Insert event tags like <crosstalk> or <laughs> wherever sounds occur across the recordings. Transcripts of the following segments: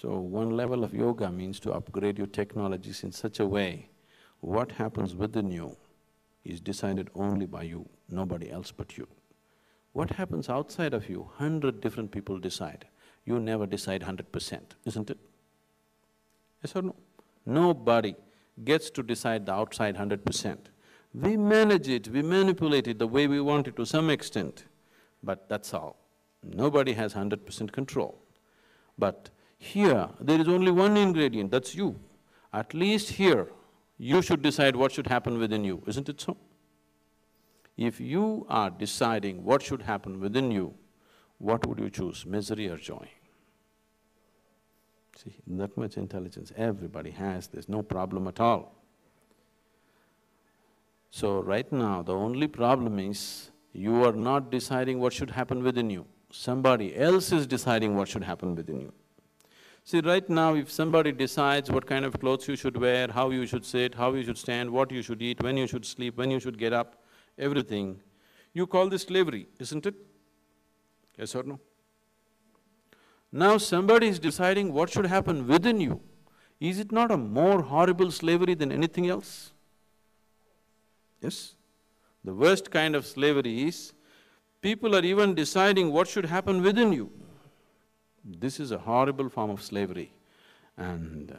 So one level of yoga means to upgrade your technologies in such a way, what happens within you is decided only by you, nobody else but you. What happens outside of you, hundred different people decide. You never decide hundred percent, isn't it? Yes or no? Nobody gets to decide the outside hundred percent. We manage it, we manipulate it the way we want it to some extent, but that's all. Nobody has hundred percent control. But here, there is only one ingredient, that's you. At least here, you should decide what should happen within you, isn't it so? If you are deciding what should happen within you, what would you choose, misery or joy? See, that much intelligence everybody has, there's no problem at all. So right now, the only problem is you are not deciding what should happen within you. Somebody else is deciding what should happen within you. See, right now, if somebody decides what kind of clothes you should wear, how you should sit, how you should stand, what you should eat, when you should sleep, when you should get up, everything, you call this slavery, isn't it? Yes or no? Now somebody is deciding what should happen within you. Is it not a more horrible slavery than anything else? Yes? The worst kind of slavery is people are even deciding what should happen within you. This is a horrible form of slavery and uh,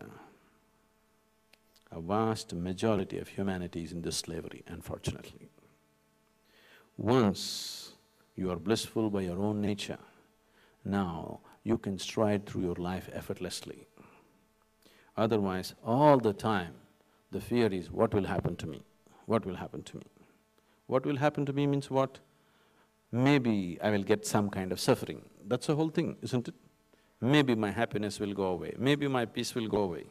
a vast majority of humanity is in this slavery, unfortunately. Once you are blissful by your own nature, now you can stride through your life effortlessly. Otherwise, all the time, the fear is, what will happen to me? What will happen to me? What will happen to me means what? Maybe I will get some kind of suffering. That's the whole thing, isn't it? Maybe my happiness will go away, maybe my peace will go away.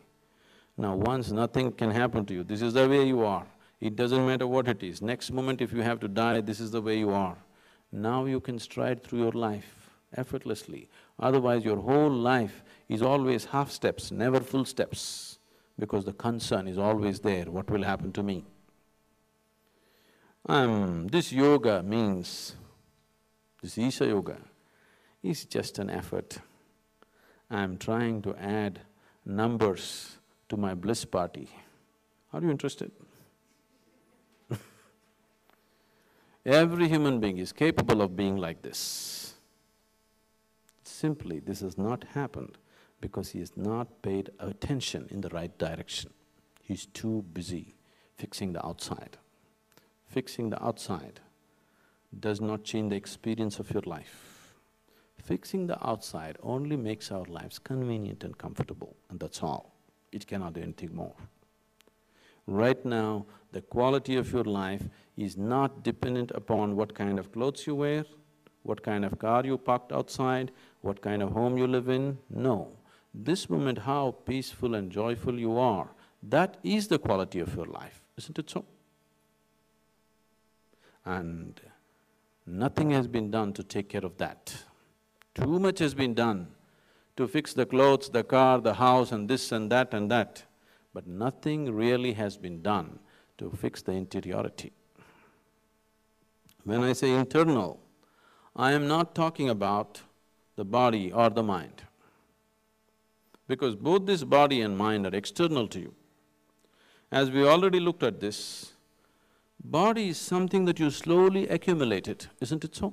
Now once nothing can happen to you, this is the way you are, it doesn't matter what it is. Next moment if you have to die, this is the way you are. Now you can stride through your life effortlessly. Otherwise your whole life is always half steps, never full steps, because the concern is always there, what will happen to me? Um, this yoga means, this Isha Yoga is just an effort I'm trying to add numbers to my bliss party. Are you interested? <laughs> Every human being is capable of being like this. Simply, this has not happened because he has not paid attention in the right direction. He's too busy fixing the outside. Fixing the outside does not change the experience of your life. Fixing the outside only makes our lives convenient and comfortable, and that's all. It cannot do anything more. Right now, the quality of your life is not dependent upon what kind of clothes you wear, what kind of car you parked outside, what kind of home you live in, no. This moment, how peaceful and joyful you are, that is the quality of your life, isn't it so? And nothing has been done to take care of that. Too much has been done to fix the clothes, the car, the house and this and that and that, but nothing really has been done to fix the interiority. When I say internal, I am not talking about the body or the mind, because both this body and mind are external to you. As we already looked at this, body is something that you slowly accumulated, isn't it so?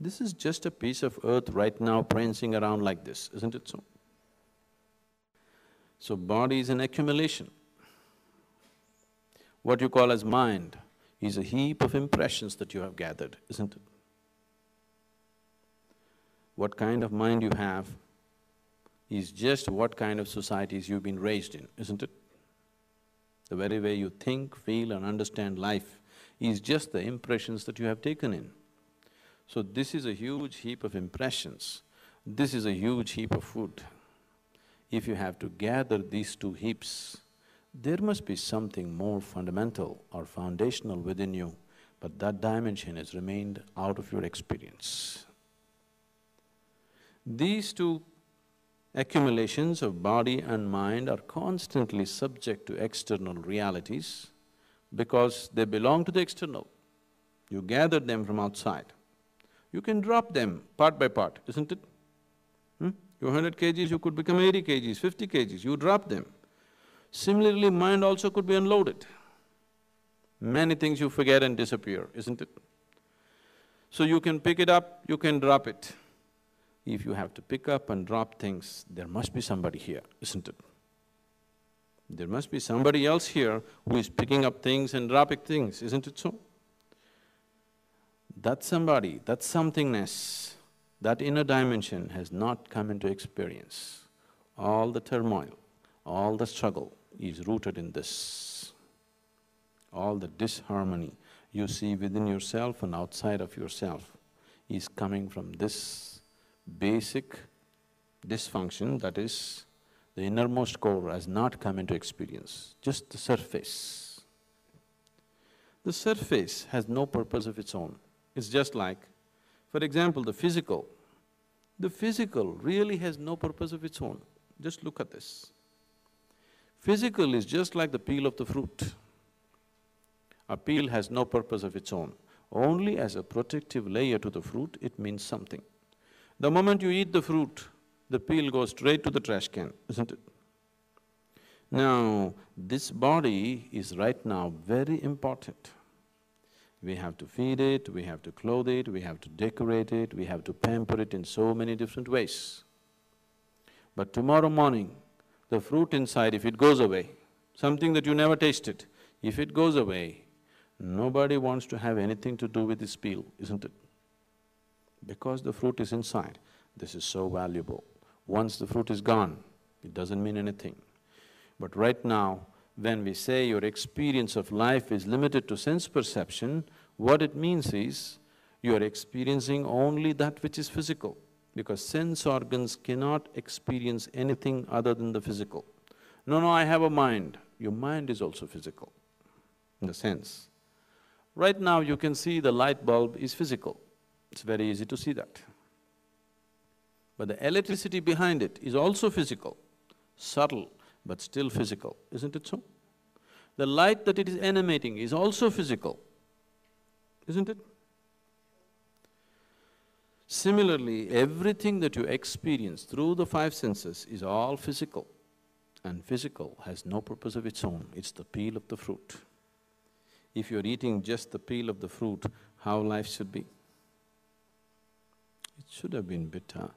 This is just a piece of earth right now prancing around like this, isn't it so? So body is an accumulation. What you call as mind is a heap of impressions that you have gathered, isn't it? What kind of mind you have is just what kind of societies you've been raised in, isn't it? The very way you think, feel and understand life is just the impressions that you have taken in. So this is a huge heap of impressions, this is a huge heap of food. If you have to gather these two heaps, there must be something more fundamental or foundational within you, but that dimension has remained out of your experience. These two accumulations of body and mind are constantly subject to external realities because they belong to the external. You gathered them from outside you can drop them part by part, isn't it? Hmm? You're hundred kgs, you could become eighty kgs, fifty kgs, you drop them. Similarly, mind also could be unloaded. Many things you forget and disappear, isn't it? So you can pick it up, you can drop it. If you have to pick up and drop things, there must be somebody here, isn't it? There must be somebody else here who is picking up things and dropping things, isn't it so? That somebody, that somethingness, that inner dimension has not come into experience. All the turmoil, all the struggle is rooted in this. All the disharmony you see within yourself and outside of yourself is coming from this basic dysfunction that is the innermost core has not come into experience, just the surface. The surface has no purpose of its own. It's just like, for example, the physical. The physical really has no purpose of its own. Just look at this. Physical is just like the peel of the fruit. A peel has no purpose of its own. Only as a protective layer to the fruit, it means something. The moment you eat the fruit, the peel goes straight to the trash can, isn't it? Now, this body is right now very important. We have to feed it, we have to clothe it, we have to decorate it, we have to pamper it in so many different ways. But tomorrow morning, the fruit inside, if it goes away, something that you never tasted, if it goes away, nobody wants to have anything to do with this peel, isn't it? Because the fruit is inside, this is so valuable. Once the fruit is gone, it doesn't mean anything. But right now, when we say your experience of life is limited to sense perception, what it means is you are experiencing only that which is physical, because sense organs cannot experience anything other than the physical. No, no, I have a mind. Your mind is also physical, in the sense. Right now, you can see the light bulb is physical. It's very easy to see that. But the electricity behind it is also physical, subtle, but still physical, isn't it so? The light that it is animating is also physical, isn't it? Similarly, everything that you experience through the five senses is all physical, and physical has no purpose of its own, it's the peel of the fruit. If you're eating just the peel of the fruit, how life should be? It should have been bitter.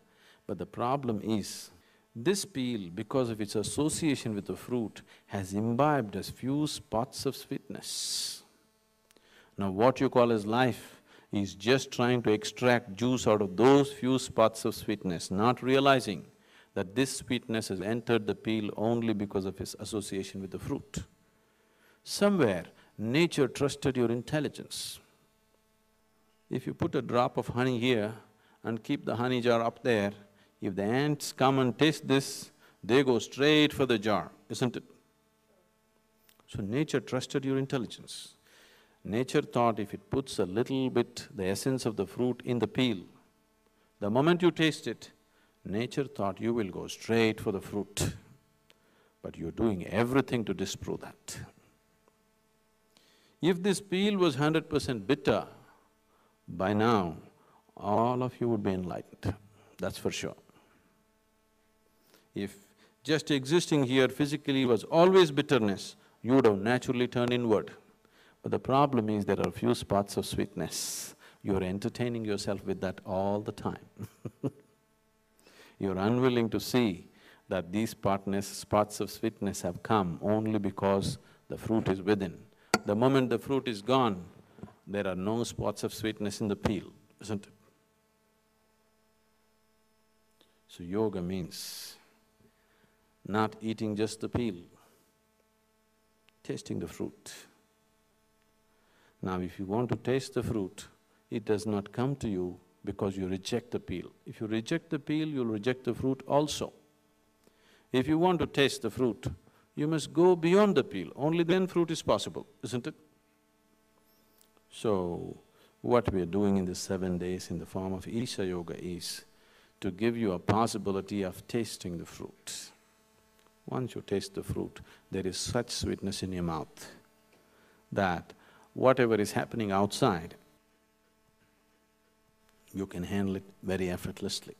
But the problem is, this peel, because of its association with the fruit, has imbibed a few spots of sweetness. Now what you call as life is just trying to extract juice out of those few spots of sweetness, not realizing that this sweetness has entered the peel only because of its association with the fruit. Somewhere, nature trusted your intelligence. If you put a drop of honey here and keep the honey jar up there, if the ants come and taste this, they go straight for the jar, isn't it? So nature trusted your intelligence. Nature thought if it puts a little bit, the essence of the fruit in the peel, the moment you taste it, nature thought you will go straight for the fruit. But you're doing everything to disprove that. If this peel was hundred percent bitter, by now, all of you would be enlightened, that's for sure. If just existing here physically was always bitterness, you would have naturally turned inward. But the problem is there are few spots of sweetness. You're entertaining yourself with that all the time <laughs> You're unwilling to see that these partners, spots of sweetness have come only because the fruit is within. The moment the fruit is gone, there are no spots of sweetness in the peel, isn't it? So yoga means not eating just the peel, tasting the fruit. Now if you want to taste the fruit, it does not come to you because you reject the peel. If you reject the peel, you'll reject the fruit also. If you want to taste the fruit, you must go beyond the peel, only then fruit is possible, isn't it? So, what we are doing in the seven days in the form of Isha Yoga is to give you a possibility of tasting the fruit. Once you taste the fruit, there is such sweetness in your mouth that whatever is happening outside, you can handle it very effortlessly.